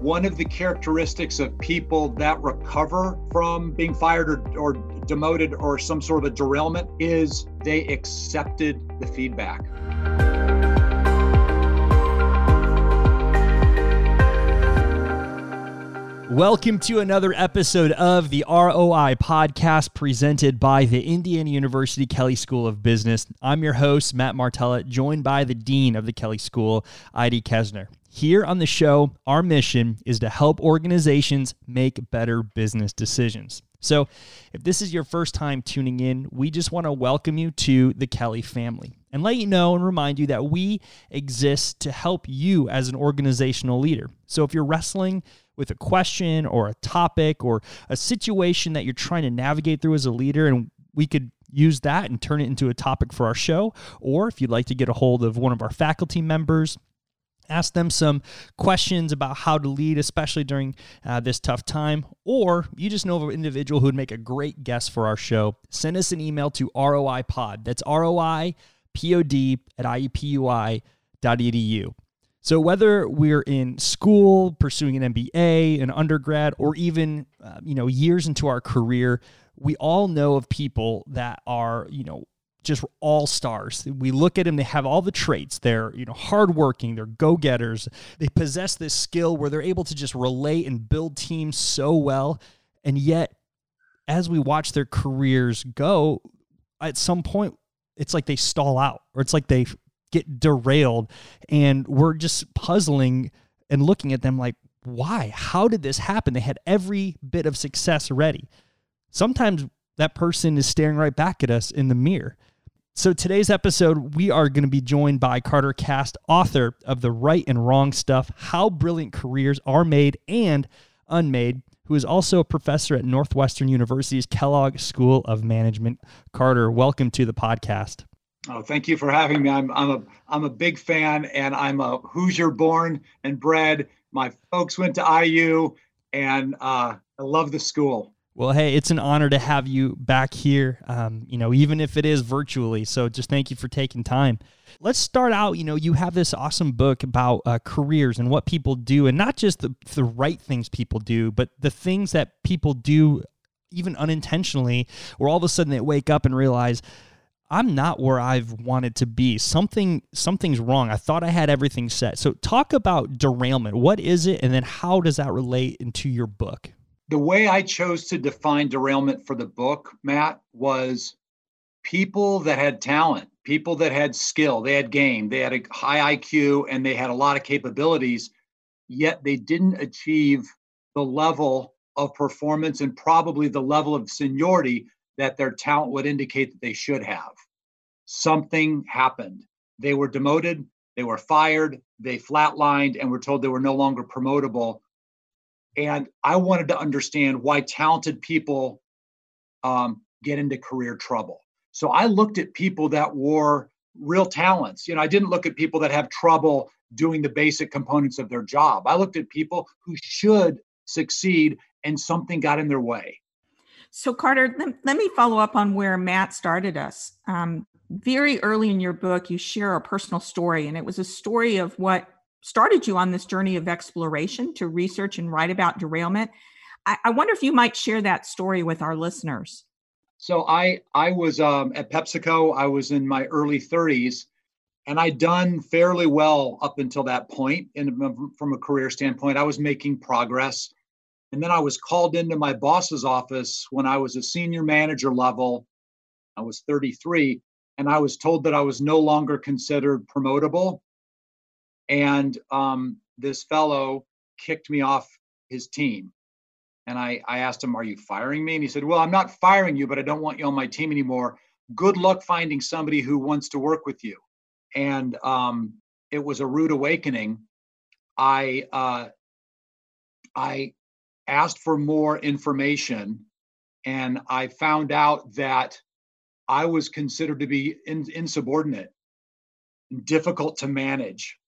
one of the characteristics of people that recover from being fired or, or demoted or some sort of a derailment is they accepted the feedback. Welcome to another episode of the ROI podcast presented by the Indiana University Kelley School of Business. I'm your host, Matt Martella, joined by the Dean of the Kelley School, Idie Kesner. Here on the show, our mission is to help organizations make better business decisions. So, if this is your first time tuning in, we just want to welcome you to the Kelley family and let you know and remind you that we exist to help you as an organizational leader. So, if you're wrestling with a question or a topic or a situation that you're trying to navigate through as a leader, and we could use that and turn it into a topic for our show. Or if you'd like to get a hold of one of our faculty members, ask them some questions about how to lead, especially during uh, this tough time, or you just know of an individual who would make a great guest for our show, send us an email to ROI Pod. That's ROI P-O-D at iupui.edu. So whether we're in school, pursuing an MBA, an undergrad, or even uh, you know years into our career, we all know of people that are you know just all stars. We look at them; they have all the traits. They're you know hardworking. They're go getters. They possess this skill where they're able to just relate and build teams so well, and yet as we watch their careers go, at some point it's like they stall out or it's like they get derailed and we're just puzzling and looking at them like why? How did this happen? They had every bit of success ready. Sometimes that person is staring right back at us in the mirror. So today's episode we are going to be joined by carter cast author of the right and wrong stuff how brilliant careers are made and unmade who is also a professor at northwestern university's kellogg school of management carter welcome to the podcast Oh, thank you for having me. I'm I'm a I'm a big fan, and I'm a Hoosier born and bred. My folks went to IU, and uh, I love the school. Well, hey, it's an honor to have you back here. Um, you know, even if it is virtually. So, just thank you for taking time. Let's start out. You know, you have this awesome book about uh, careers and what people do, and not just the the right things people do, but the things that people do even unintentionally, where all of a sudden they wake up and realize I'm not where I've wanted to be. Something something's wrong. I thought I had everything set. So talk about derailment. What is it and then how does that relate into your book? The way I chose to define derailment for the book, Matt, was people that had talent, people that had skill, they had game, they had a high IQ and they had a lot of capabilities, yet they didn't achieve the level of performance and probably the level of seniority that their talent would indicate that they should have. Something happened. They were demoted, they were fired, they flatlined, and were told they were no longer promotable. And I wanted to understand why talented people um, get into career trouble. So I looked at people that were real talents. You know, I didn't look at people that have trouble doing the basic components of their job. I looked at people who should succeed and something got in their way. So, Carter, let, me follow up on where Matt started us. Um, very early in your book, you share a personal story, and it was a story of what started you on this journey of exploration to research and write about derailment. I, I wonder if you might share that story with our listeners. So, I I was um, at PepsiCo. I was in my early 30s, and I'd done fairly well up until that point. And from a career standpoint, I was making progress. And then I was called into my boss's office when I was a senior manager level. I was 33, and I was told that I was no longer considered promotable. And um, this fellow kicked me off his team. And I, I asked him, Are you firing me? And he said, Well, I'm not firing you, but I don't want you on my team anymore. Good luck finding somebody who wants to work with you. And um, it was a rude awakening. I uh, I asked for more information and I found out that I was considered to be in, insubordinate, difficult to manage.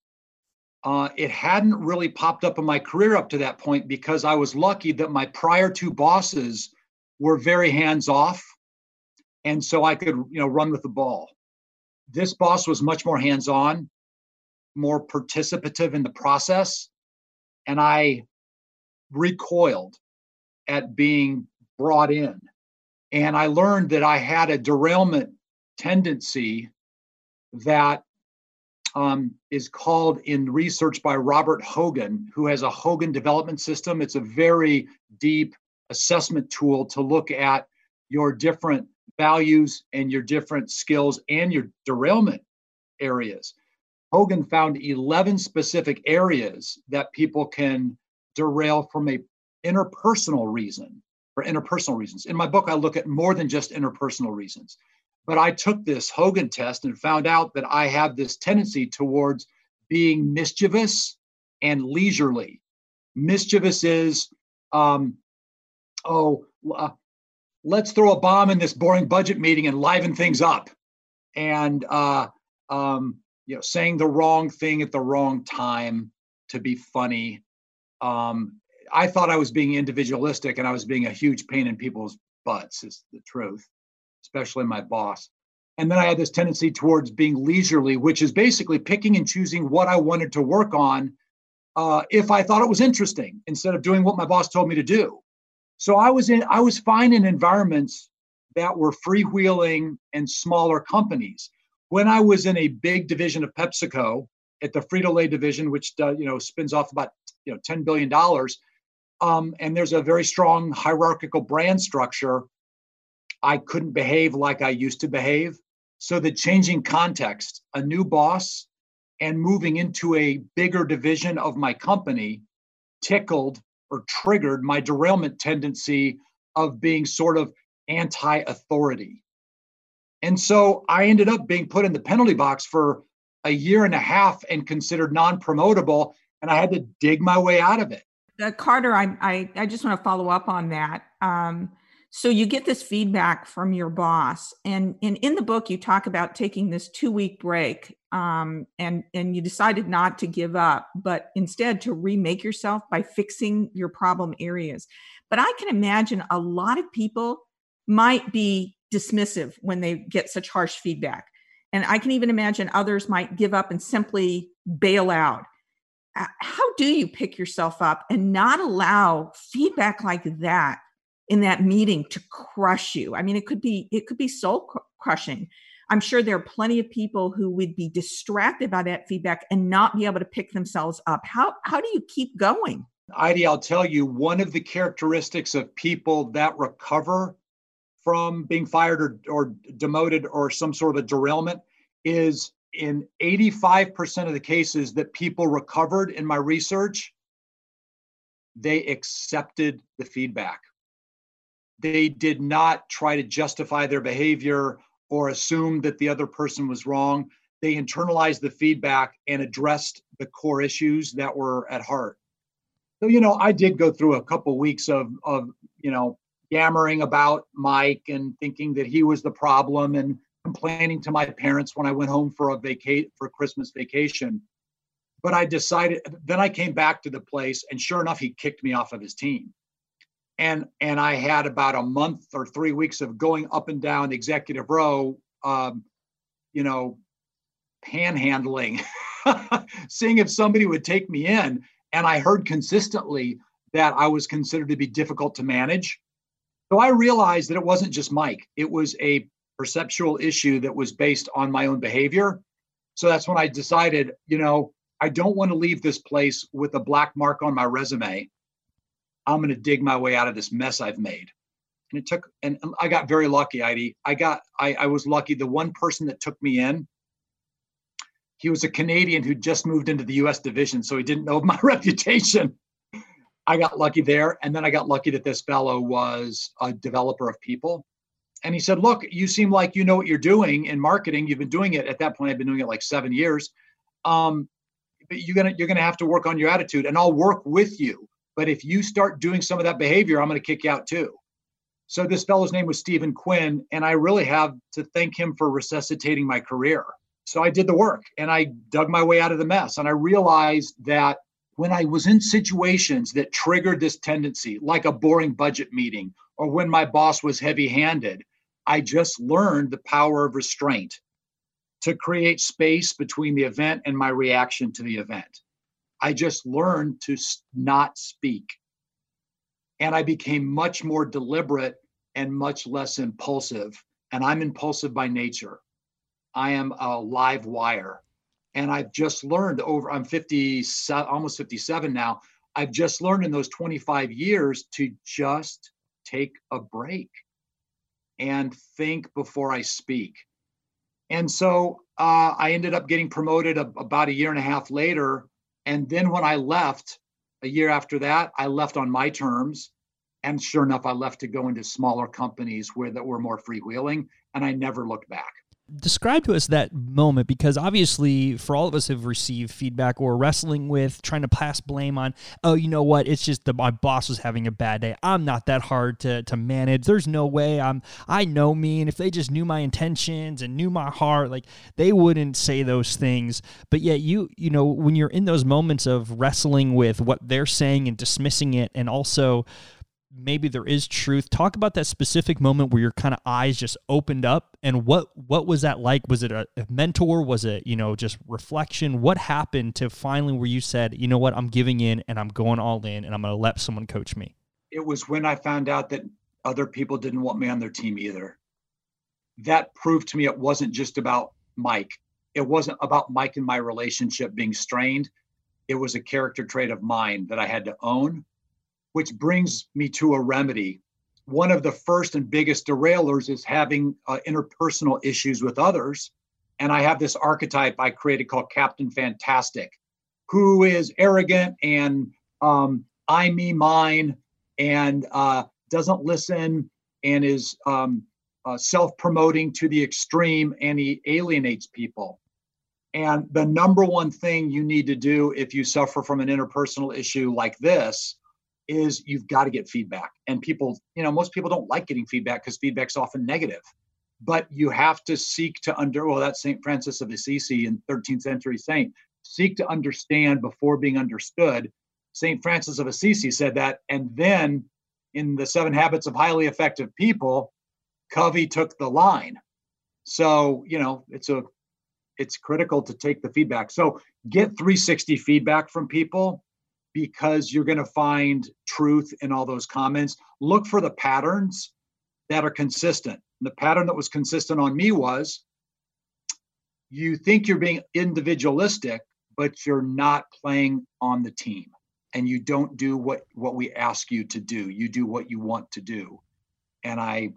Uh, it hadn't really popped up in my career up to that point because I was lucky that my prior two bosses were very hands off, and so I could, you know, run with the ball. This boss was much more hands on, more participative in the process, and I recoiled at being brought in. And I learned that I had a derailment tendency that um, is called in research by Robert Hogan, who has a Hogan development system. It's a very deep assessment tool to look at your different values and your different skills and your derailment areas. Hogan found 11 specific areas that people can derail from a interpersonal reason for interpersonal reasons. In my book, I look at more than just interpersonal reasons. But I took this Hogan test and found out that I have this tendency towards being mischievous and leisurely. Mischievous is, um, oh, uh, let's throw a bomb in this boring budget meeting and liven things up. And, uh, um, you know, saying the wrong thing at the wrong time to be funny. Um, I thought I was being individualistic and I was being a huge pain in people's butts, is the truth especially my boss. And then I had this tendency towards being leisurely, which is basically picking and choosing what I wanted to work on uh, if I thought it was interesting instead of doing what my boss told me to do. So I was in, I was fine in environments that were freewheeling and smaller companies. When I was in a big division of PepsiCo at the Frito Lay division, which uh, you know spins off about you know ten billion dollars, um, and there's a very strong hierarchical brand structure I couldn't behave like I used to behave. So the changing context, a new boss, and moving into a bigger division of my company tickled or triggered my derailment tendency of being sort of anti authority. And so I ended up being put in the penalty box for a year and a half and considered non promotable. And I had to dig my way out of it. Uh, Carter, I, I, I just want to follow up on that. Um, so you get this feedback from your boss and, and in the book you talk about taking this two week break um, and and you decided not to give up but instead to remake yourself by fixing your problem areas. But i can imagine a lot of people might be dismissive when they get such harsh feedback. And i can even imagine others might give up and simply bail out. How do you pick yourself up and not allow feedback like that in that meeting to crush you. I mean, it could be it could be soul crushing. I'm sure there are plenty of people who would be distracted by that feedback and not be able to pick themselves up. How how do you keep going? Idie, I'll tell you one of the characteristics of people that recover from being fired or, or demoted or some sort of a derailment is in 85% of the cases that people recovered in my research, they accepted the feedback they did not try to justify their behavior or assume that the other person was wrong. They internalized the feedback and addressed the core issues that were at heart. So, you know, I did go through a couple weeks of, of, you know, yammering about Mike and thinking that he was the problem and complaining to my parents when I went home for a vacate for Christmas vacation. But I decided, then I came back to the place and sure enough, he kicked me off of his team and and I had about a month or three weeks of going up and down the executive row, um, you know, panhandling, seeing if somebody would take me in. And I heard consistently that I was considered to be difficult to manage. So I realized that it wasn't just Mike; it was a perceptual issue that was based on my own behavior. So that's when I decided, you know, I don't want to leave this place with a black mark on my resume. I'm going to dig my way out of this mess I've made. And it took, and I got very lucky, Idie. I got, I, I was lucky. The one person that took me in, he was a Canadian who just moved into the US division, so he didn't know my reputation. I got lucky there. And then I got lucky that this fellow was a developer of people. And he said, Look, you seem like you know what you're doing in marketing. You've been doing it at that point, I've been doing it like seven years. Um, but you're gonna you're gonna have to work on your attitude, and I'll work with you. But if you start doing some of that behavior, I'm going to kick you out too. So this fellow's name was Stephen Quinn, and I really have to thank him for resuscitating my career. So I did the work and I dug my way out of the mess. And I realized that when I was in situations that triggered this tendency, like a boring budget meeting or when my boss was heavy handed, I just learned the power of restraint to create space between the event and my reaction to the event. I just learned to not speak. and I became much more deliberate and much less impulsive. And I'm impulsive by nature. I am a live wire. And I've just learned over, I'm 50, almost 57 now. I've just learned in those 25 years to just take a break and think before I speak. And so uh, I ended up getting promoted a, about a year and a half later. And then when I left, a year after that, I left on my terms. And sure enough, I left to go into smaller companies where that were more freewheeling, and I never looked back describe to us that moment because obviously for all of us have received feedback or wrestling with trying to pass blame on oh you know what? It's just that my boss was having a bad day. I'm not that hard to, to manage. There's no way i'm i know me and if they just knew my intentions and knew my heart like they wouldn't say those things. But yet you you know when you're in those moments of wrestling with what they're saying and dismissing it and also maybe there is truth. Talk about that specific moment where your kind of eyes just opened up and what what was that like? Was it a, a, mentor? Was it you know just reflection? What happened to finally where you said you know what? I'm giving in and i'm going all in and i'm going to let someone coach me. It was when i found out that other people didn't want me on their team either. That proved to me it wasn't just about mike. It wasn't about mike and my relationship being strained. It was a character trait of mine that i had to own which brings me to a remedy. One of the first and biggest derailers is having uh, interpersonal issues with others. And I have this archetype I created called Captain Fantastic, who is arrogant and um, I, me, mine, and uh, doesn't listen and is um, uh, self promoting to the extreme and he alienates people. And the number one thing you need to do if you suffer from an interpersonal issue like this is you've got to get feedback. And people, you know, most people don't like getting feedback because feedback's often negative. But you have to seek to under well, that's St. Francis of Assisi in 13th century saint. Seek to understand before being understood. St. Francis of Assisi said that. And then in the seven habits of highly effective people, Covey took the line. So, you know, it's a it's critical to take the feedback. So get 360 feedback from people because you're going to find truth in all those comments. Look for the patterns that are consistent. The pattern that was consistent on me was you think you're being individualistic, but you're not playing on the team and you don't do what what we ask you to do. You do what you want to do. And I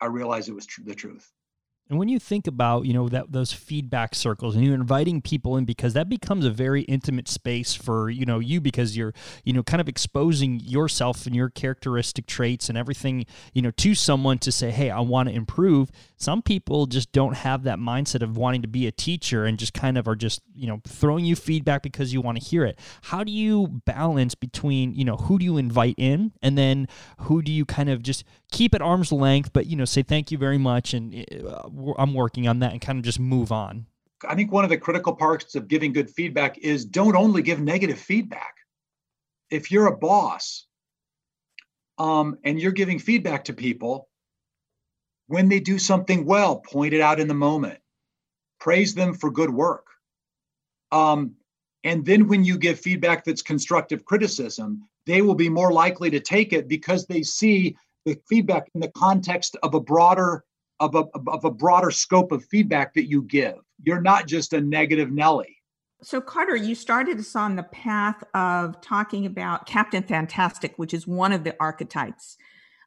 I realized it was tr- the truth. And when you think about, you know, that those feedback circles and you're inviting people in because that becomes a very intimate space for, you know, you because you're, you know, kind of exposing yourself and your characteristic traits and everything, you know, to someone to say, "Hey, I want to improve." Some people just don't have that mindset of wanting to be a teacher and just kind of are just, you know, throwing you feedback because you want to hear it. How do you balance between, you know, who do you invite in and then who do you kind of just keep at arm's length but, you know, say thank you very much and uh, I'm working on that and kind of just move on. I think one of the critical parts of giving good feedback is don't only give negative feedback. If you're a boss um, and you're giving feedback to people, when they do something well, point it out in the moment, praise them for good work. Um, and then when you give feedback that's constructive criticism, they will be more likely to take it because they see the feedback in the context of a broader of a, of a broader scope of feedback that you give. You're not just a negative Nelly. So, Carter, you started us on the path of talking about Captain Fantastic, which is one of the archetypes.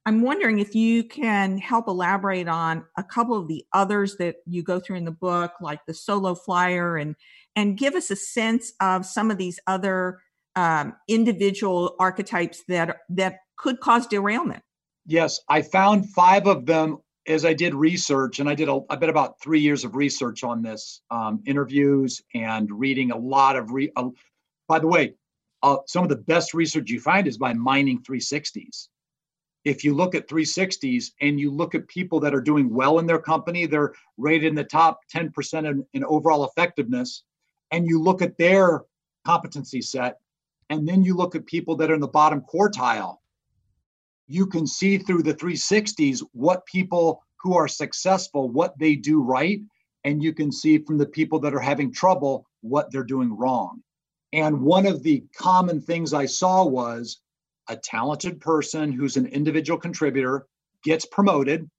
I'm wondering if you can help elaborate on a couple of the others that you go through in the book, like the solo flyer, and and give us a sense of some of these other um, individual archetypes that that could cause derailment. Yes, I found five of them as I did research, and I did a, I bet about three years of research on this, um, interviews and reading a lot of re. Uh, by the way, uh, some of the best research you find is by mining 360s. If you look at 360s and you look at people that are doing well in their company, they're rated in the top 10% in, in overall effectiveness, and you look at their competency set, and then you look at people that are in the bottom quartile you can see through the 360s what people who are successful, what they do right. And you can see from the people that are having trouble what they're doing wrong. And one of the common things I saw was a talented person who's an individual contributor gets promoted.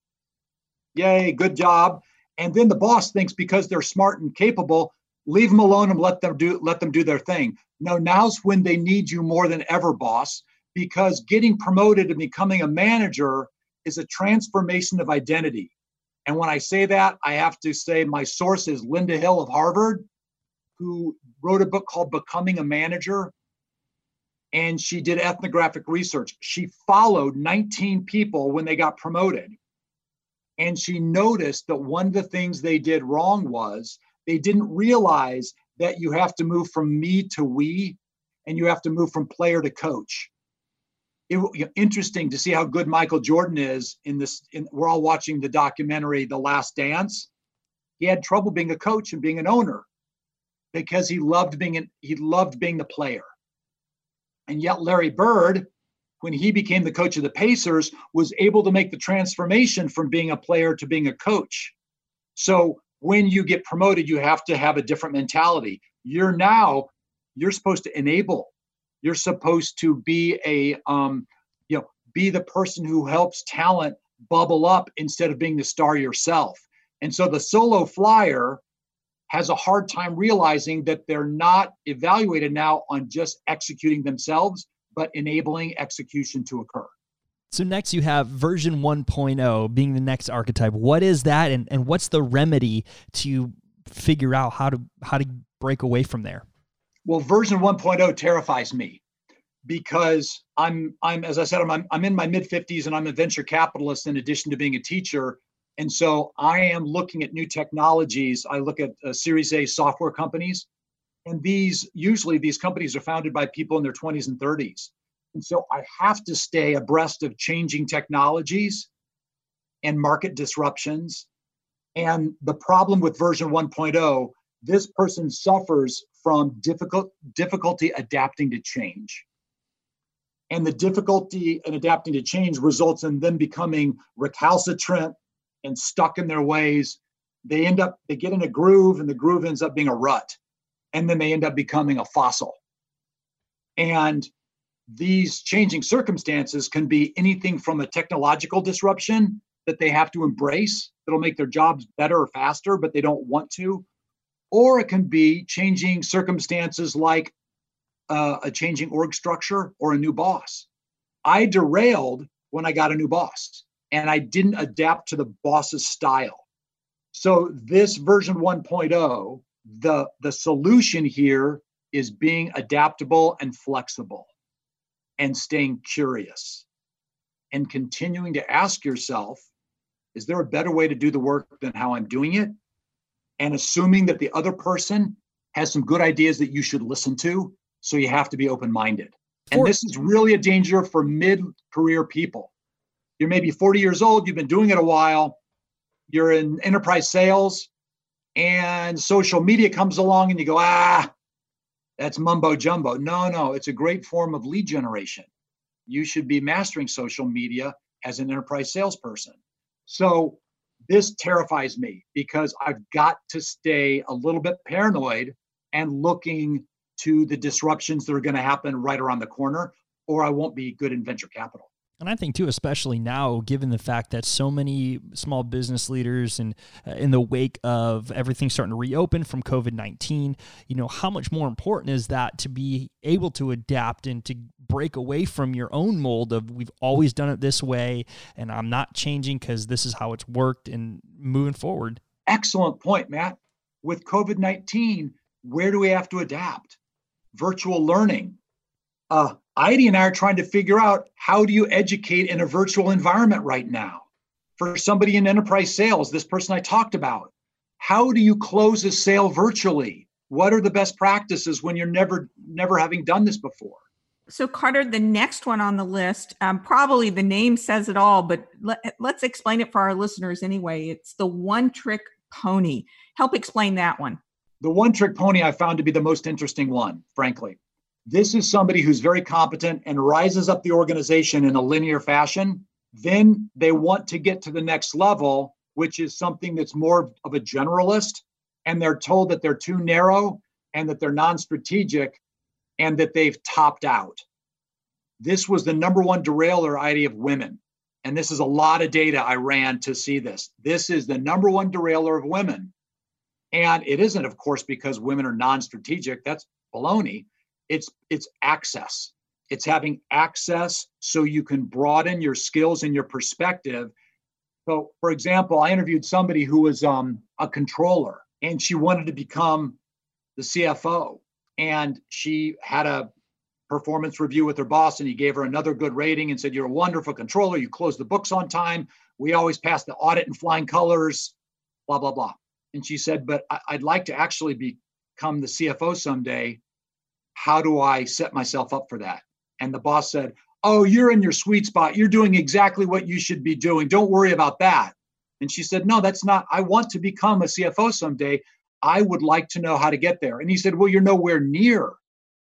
Yay, good job. And then the boss thinks because they're smart and capable, leave them alone and let them do let them do their thing. No, now's when they need you more than ever, boss, because getting promoted and becoming a manager is a transformation of identity. And when I say that, I have to say my source is Linda Hill of Harvard, who wrote a book called Becoming a Manager. And she did ethnographic research. She followed 19 people when they got promoted. And she noticed that one of the things they did wrong was they didn't realize that you have to move from me to we and you have to move from player to coach it, interesting to see how good Michael Jordan is in this. In, we're all watching the documentary The Last Dance. He had trouble being a coach and being an owner because he loved being an, he loved being the player. And yet Larry Bird, when he became the coach of the Pacers, was able to make the transformation from being a player to being a coach. So when you get promoted, you have to have a different mentality. You're now you're supposed to enable you're supposed to be a um, you know be the person who helps talent bubble up instead of being the star yourself. And so the solo flyer has a hard time realizing that they're not evaluated now on just executing themselves but enabling execution to occur. So next you have version 1.0 being the next archetype. What is that and, and what's the remedy to figure out how to how to break away from there well, version 1.0 terrifies me because I'm I'm as I said I'm I'm in my mid 50s and I'm a venture capitalist in addition to being a teacher. And so I am looking at new technologies. I look at uh, Series A software companies, and these usually these companies are founded by people in their 20s and 30s. And so I have to stay abreast of changing technologies and market disruptions. And the problem with version 1.0, this person suffers from difficult difficulty adapting to change. And the difficulty in adapting to change results in them becoming recalcitrant and stuck in their ways. They end up they get in a groove and the groove ends up being a rut. And then they end up becoming a fossil. And these changing circumstances can be anything from a technological disruption that they have to embrace that'll make their jobs better or faster but they don't want to or it can be changing circumstances like uh, a changing org structure or a new boss. I derailed when I got a new boss and I didn't adapt to the boss's style. So this version 1.0, the the solution here is being adaptable and flexible and staying curious and continuing to ask yourself is there a better way to do the work than how I'm doing it? And assuming that the other person has some good ideas that you should listen to. So you have to be open minded. And this is really a danger for mid career people. You're maybe 40 years old, you've been doing it a while, you're in enterprise sales, and social media comes along and you go, ah, that's mumbo jumbo. No, no, it's a great form of lead generation. You should be mastering social media as an enterprise salesperson. So this terrifies me because I've got to stay a little bit paranoid and looking to the disruptions that are going to happen right around the corner, or I won't be good in venture capital. And I think too, especially now, given the fact that so many small business leaders and uh, in the wake of everything starting to reopen from COVID nineteen, you know, how much more important is that to be able to adapt and to break away from your own mold of we've always done it this way, and I'm not changing because this is how it's worked, and moving forward. Excellent point, Matt. With COVID nineteen, where do we have to adapt? Virtual learning. Uh, Idie and I are trying to figure out how do you educate in a virtual environment right now? For somebody in enterprise sales, this person I talked about, how do you close a sale virtually? What are the best practices when you're never never having done this before? So Carter, the next one on the list, um, probably the name says it all, but let, let's explain it for our listeners anyway. It's the one trick pony. Help explain that one. The one trick pony I found to be the most interesting one, frankly. This is somebody who's very competent and rises up the organization in a linear fashion. Then they want to get to the next level, which is something that's more of a generalist. And they're told that they're too narrow and that they're non strategic and that they've topped out. this was the number one derailer idea of women. And this is a lot of data I ran to see this. This is the number one derailer of women. And it isn't, of course, because women are non-strategic. That's baloney. It's it's access. It's having access so you can broaden your skills and your perspective. So, for example, I interviewed somebody who was um, a controller and she wanted to become the CFO. And she had a performance review with her boss and he gave her another good rating and said, You're a wonderful controller. You close the books on time. We always pass the audit in flying colors, blah, blah, blah. And she said, But I'd like to actually become the CFO someday. How do I set myself up for that? And the boss said, Oh, you're in your sweet spot. You're doing exactly what you should be doing. Don't worry about that. And she said, No, that's not. I want to become a CFO someday. I would like to know how to get there. And he said, Well, you're nowhere near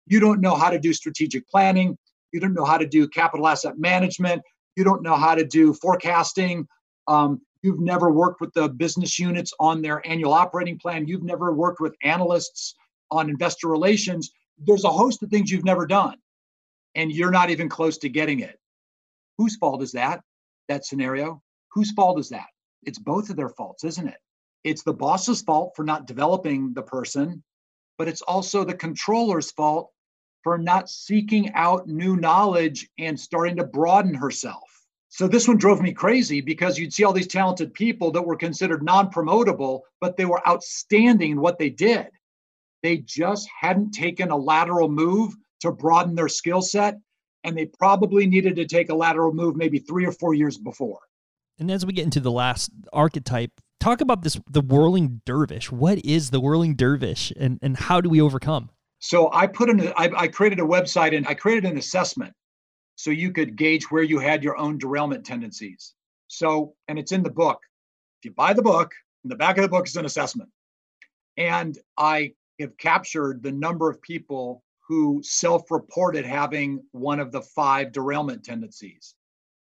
you don't know how to do strategic planning. You don't know how to do capital asset management. You don't know how to do forecasting. Um, you've never worked with the business units on their annual operating plan. You've never worked with analysts on investor relations. There's a host of things you've never done, and you're not even close to getting it. Whose fault is that? That scenario? Whose fault is that? It's both of their faults, isn't it? It's the boss's fault for not developing the person, but it's also the controller's fault for not seeking out new knowledge and starting to broaden herself. So this one drove me crazy because you'd see all these talented people that were considered non-promotable, but they were outstanding in what they did. They just hadn't taken a lateral move to broaden their skill set, and they probably needed to take a lateral move maybe three or four years before. And as we get into the last archetype, talk about this the whirling dervish. What is the whirling dervish and, and how do we overcome? So I put in, I created a website and I created an assessment so you could gauge where you had your own derailment tendencies. So, and it's in the book. If you buy the book, in the back of the book is an assessment. And I have captured the number of people who self reported having one of the five derailment tendencies.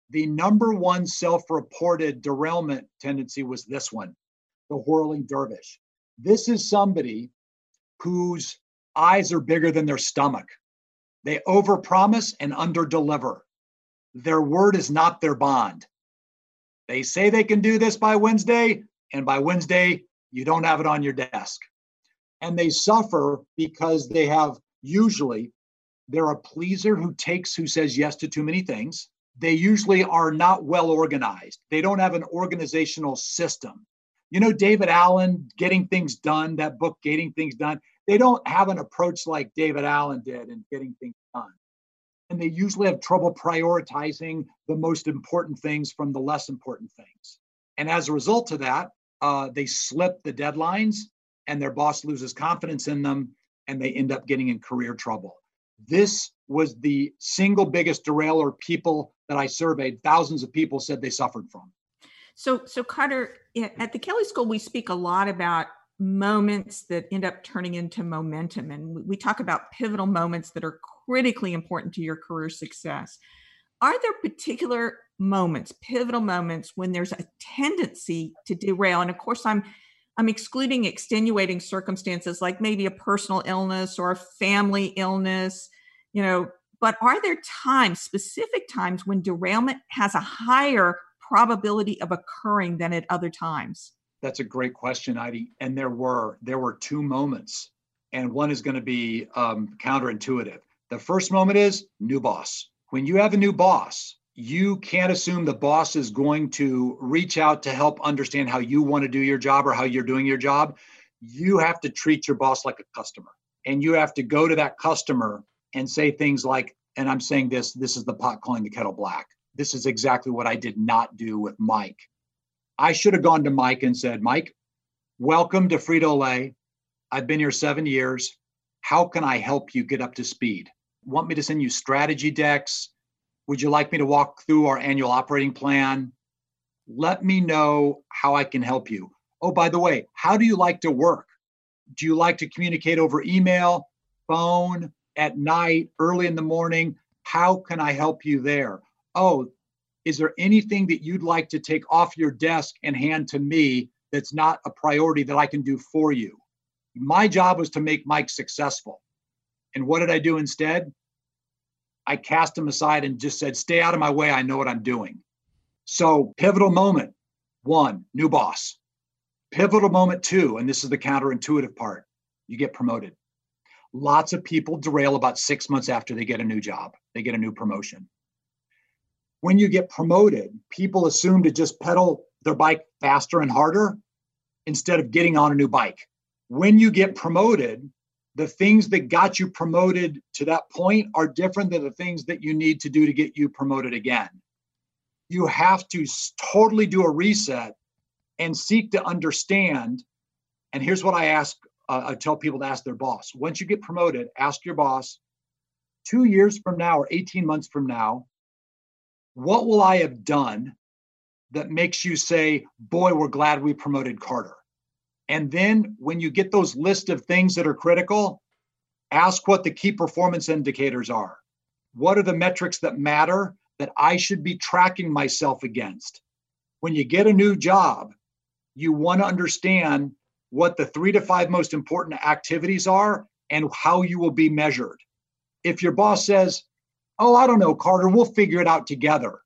The number one self reported derailment tendency was this one the whirling dervish. This is somebody whose eyes are bigger than their stomach. They overpromise and underdeliver. Their word is not their bond. They say they can do this by Wednesday, and by Wednesday, you don't have it on your desk. And they suffer because they have usually, they're a pleaser who takes, who says yes to too many things. They usually are not well organized. They don't have an organizational system. You know, David Allen, Getting Things Done, that book, Getting Things Done, they don't have an approach like David Allen did in getting things done. And they usually have trouble prioritizing the most important things from the less important things. And as a result of that, uh, they slip the deadlines and their boss loses confidence in them and they end up getting in career trouble. This was the single biggest derailer people that I surveyed, thousands of people said they suffered from. So, so Carter, at the Kelley School, we speak a lot about moments that end up turning into momentum. And we talk about pivotal moments that are critically important to your career success. Are there particular moments, pivotal moments, when there's a tendency to derail? And of course, I'm I'm excluding extenuating circumstances like maybe a personal illness or a family illness, you know, but are there times, specific times when derailment has a higher probability of occurring than at other times? That's a great question, Idie. And there were there were two moments, and one is going to be um, counterintuitive. The first moment is new boss. When you have a new boss, you can't assume the boss is going to reach out to help understand how you want to do your job or how you're doing your job. You have to treat your boss like a customer, and you have to go to that customer and say things like, and I'm saying this, this is the pot calling the kettle black. This is exactly what I did not do with Mike I should have gone to Mike and said, Mike, welcome to Frito Lay. I've been here seven years. How can I help you get up to speed? Want me to send you strategy decks? Would you like me to walk through our annual operating plan? Let me know how I can help you. Oh, by the way, how do you like to work? Do you like to communicate over email, phone, at night, early in the morning? How can I help you there? Oh, is there anything that you'd like to take off your desk and hand to me that's not a priority that I can do for you? My job was to make Mike successful. And what did I do instead? I cast him aside and just said, stay out of my way. I know what I'm doing. So, pivotal moment one, new boss. Pivotal moment two, and this is the counterintuitive part you get promoted. Lots of people derail about six months after they get a new job, they get a new promotion. When you get promoted, people assume to just pedal their bike faster and harder instead of getting on a new bike. When you get promoted, the things that got you promoted to that point are different than the things that you need to do to get you promoted again. You have to totally do a reset and seek to understand. And here's what I ask uh, I tell people to ask their boss. Once you get promoted, ask your boss two years from now or 18 months from now, what will I have done that makes you say, boy, we're glad we promoted Carter? And then when you get those list of things that are critical, ask what the key performance indicators are. What are the metrics that matter that I should be tracking myself against? When you get a new job, you want to understand what the three to five most important activities are and how you will be measured. If your boss says, Oh, I don't know, Carter, we'll figure it out together.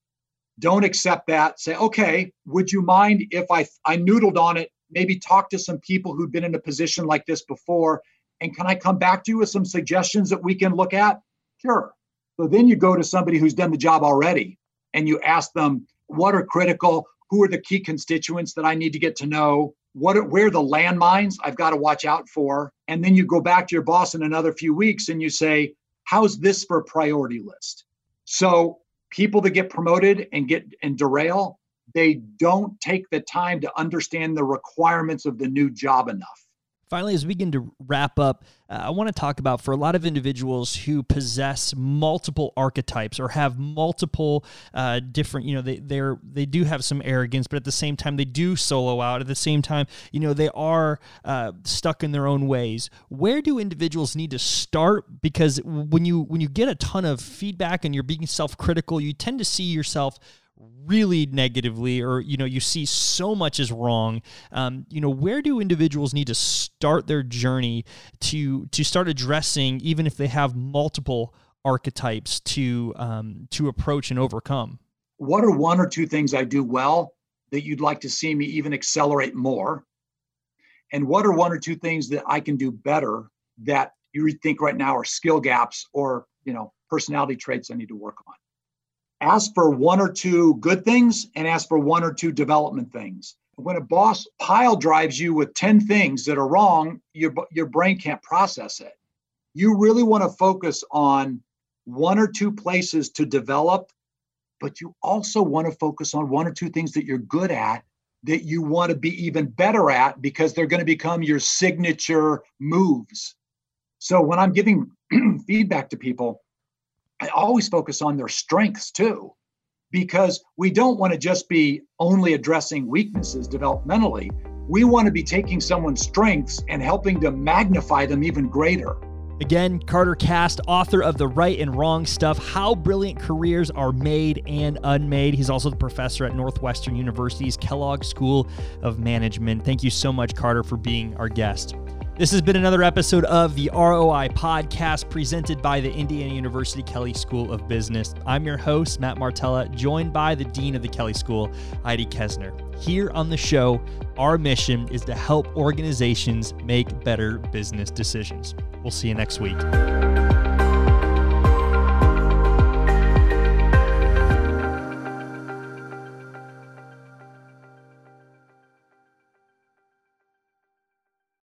Don't accept that. Say, okay, would you mind if I, I noodled on it maybe talk to some people who've been in a position like this before. And can I come back to you with some suggestions that we can look at? Sure. So then you go to somebody who's done the job already and you ask them, what are critical? Who are the key constituents that I need to get to know? What are, where are the landmines I've got to watch out for? And then you go back to your boss in another few weeks and you say, how's this for a priority list? So people that get promoted and get and derail, they don't take the time to understand the requirements of the new job enough. Finally, as we begin to wrap up, uh, I want to talk about for a lot of individuals who possess multiple archetypes or have multiple uh, different, you know, they they're they do have some arrogance, but at the same time they do solo out. At the same time, you know, they are uh, stuck in their own ways. Where do individuals need to start? Because when you when you get a ton of feedback and you're being self critical, you tend to see yourself really negatively or you know you see so much is wrong. Um, you know where do individuals need to start their journey to to start addressing even if they have multiple archetypes to um, to approach and overcome? What are one or two things i do well that you'd like to see me even accelerate more? And what are one or two things that i can do better that you think right now are skill gaps or you know personality traits i need to work on ask for one or two good things and ask for one or two development things. When a boss pile drives you with 10 things that are wrong, your, your brain can't process it. You really want to focus on one or two places to develop, but you also want to focus on one or two things that you're good at that you want to be even better at because they're going to become your signature moves. So when I'm giving feedback to people, I always focus on their strengths too, because we don't want to just be only addressing weaknesses developmentally. We want to be taking someone's strengths and helping to magnify them even greater. Again, Carter Cast, author of The Right and Wrong Stuff How Brilliant Careers Are Made and Unmade. He's also the professor at Northwestern University's Kellogg School of Management. Thank you so much, Carter, for being our guest. This has been another episode of the ROI podcast presented by the Indiana University Kelley School of Business. I'm your host, Matt Martella, joined by the Dean of the Kelley School, Idie Kesner. Here on the show, our mission is to help organizations make better business decisions. We'll see you next week.